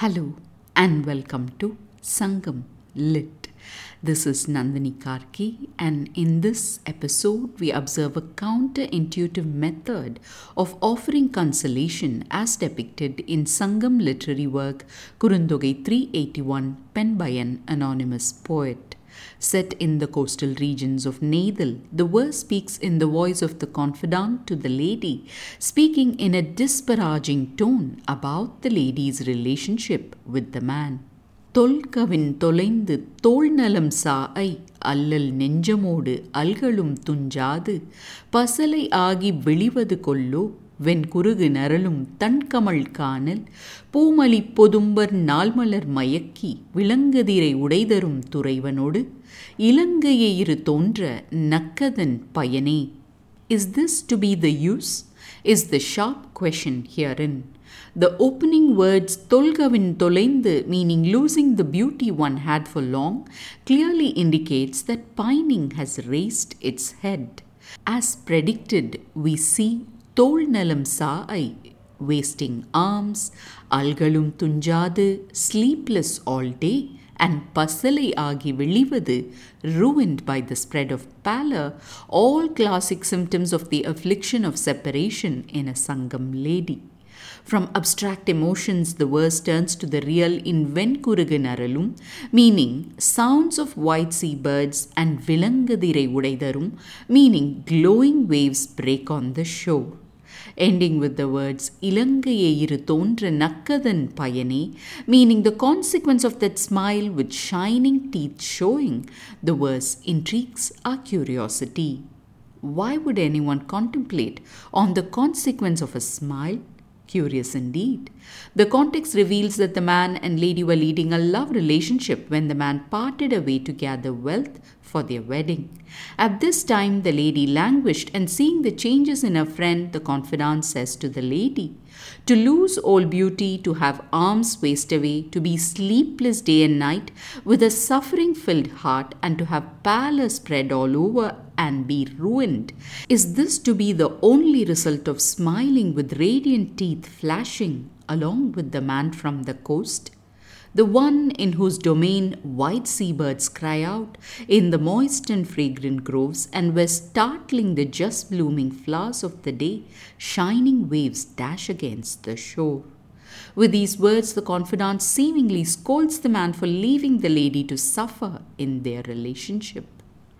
Hello and welcome to Sangam Lit. This is Nandini Karky, and in this episode, we observe a counterintuitive method of offering consolation as depicted in Sangam literary work Kurunthogai 381, penned by an anonymous poet set in the coastal regions of Neithal, the verse speaks in the voice of the confidant to the lady, speaking in a disparaging tone about the lady's relationship with the man. தொல்கவின் தொலைந்து தோள்நலம் சா ஐ அல்லல் நெஞ்சமோடு அல்களும் துஞ்சாது பசலை ஆகி விழிவது கொல்லோ வெண்குருகு நரலும் தன்கமள் காணல் பூமலி பொதும்பர் நாள்மலர் மயக்கி விலங்குதிரை உடைதரும் துறைவனோடு இலங்கையை இரு தோன்ற நக்கதன் பயனே Is this to be the use? Is the sharp question herein. The opening words Tolgavin Tolendu, meaning losing the beauty one had for long, clearly indicates that pining has raised its head. As predicted, we see Tolnalam Saai, wasting arms, Algalum Tunjadu, sleepless all day, and பசலை ஆகி வெளிவது ruined by the spread of pallor, all classic symptoms of the affliction of separation in a Sangam lady. From abstract emotions, the verse turns to the real in Venkuruganaralum, meaning sounds of white sea birds, and Vilangadirai Udaidarum, meaning glowing waves break on the shore ending with the words இலங்கையே இரு தோன்ற நக்கதன் பயனே meaning the consequence of that smile with shining teeth showing the verse intrigues our curiosity why would anyone contemplate on the consequence of a smile Curious indeed. The context reveals that the man and lady were leading a love relationship when the man parted away to gather wealth for their wedding. At this time, the lady languished, and seeing the changes in her friend, the confidant says to the lady, To lose all beauty, to have arms waste away, to be sleepless day and night, with a suffering filled heart, and to have pallor spread all over and be ruined. Is this to be the only result of smiling with radiant teeth flashing along with the man from the coast? The one in whose domain white seabirds cry out in the moist and fragrant groves and where startling the just blooming flowers of the day, shining waves dash against the shore. With these words, the confidant seemingly scolds the man for leaving the lady to suffer in their relationship.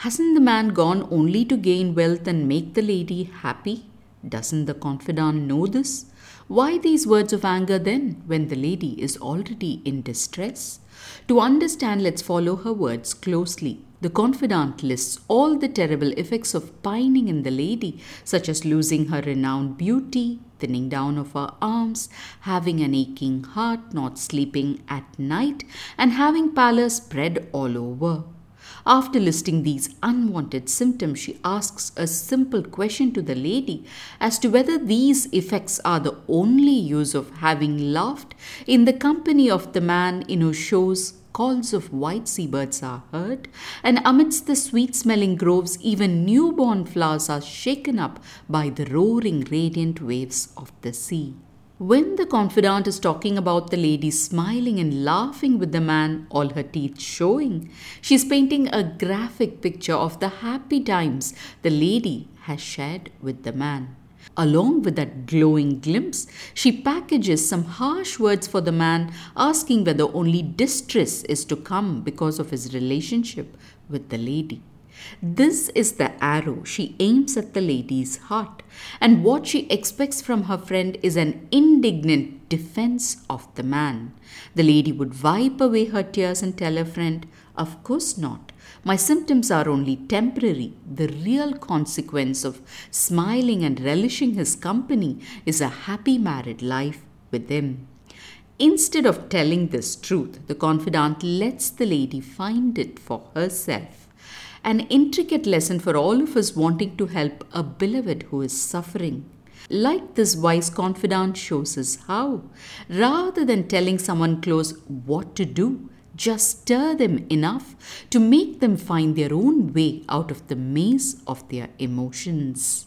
Hasn't the man gone only to gain wealth and make the lady happy? Doesn't the confidant know this? Why these words of anger then, when the lady is already in distress? To understand, let's follow her words closely. The confidant lists all the terrible effects of pining in the lady, such as losing her renowned beauty, thinning down of her arms, having an aching heart, not sleeping at night, and having pallor spread all over. After listing these unwanted symptoms, she asks a simple question to the lady as to whether these effects are the only use of having laughed in the company of the man in whose shows calls of white seabirds are heard, and amidst the sweet smelling groves, even newborn flowers are shaken up by the roaring radiant waves of the sea. When the confidant is talking about the lady smiling and laughing with the man, all her teeth showing, she is painting a graphic picture of the happy times the lady has shared with the man. Along with that glowing glimpse, she packages some harsh words for the man, asking whether only distress is to come because of his relationship with the lady. This is the arrow she aims at the lady's heart, and what she expects from her friend is an indignant defense of the man. The lady would wipe away her tears and tell her friend, Of course not. My symptoms are only temporary. The real consequence of smiling and relishing his company is a happy married life with him. Instead of telling this truth, the confidant lets the lady find it for herself an intricate lesson for all of us wanting to help a beloved who is suffering. Like this wise confidant shows us how, rather than telling someone close what to do, just stir them enough to make them find their own way out of the maze of their emotions.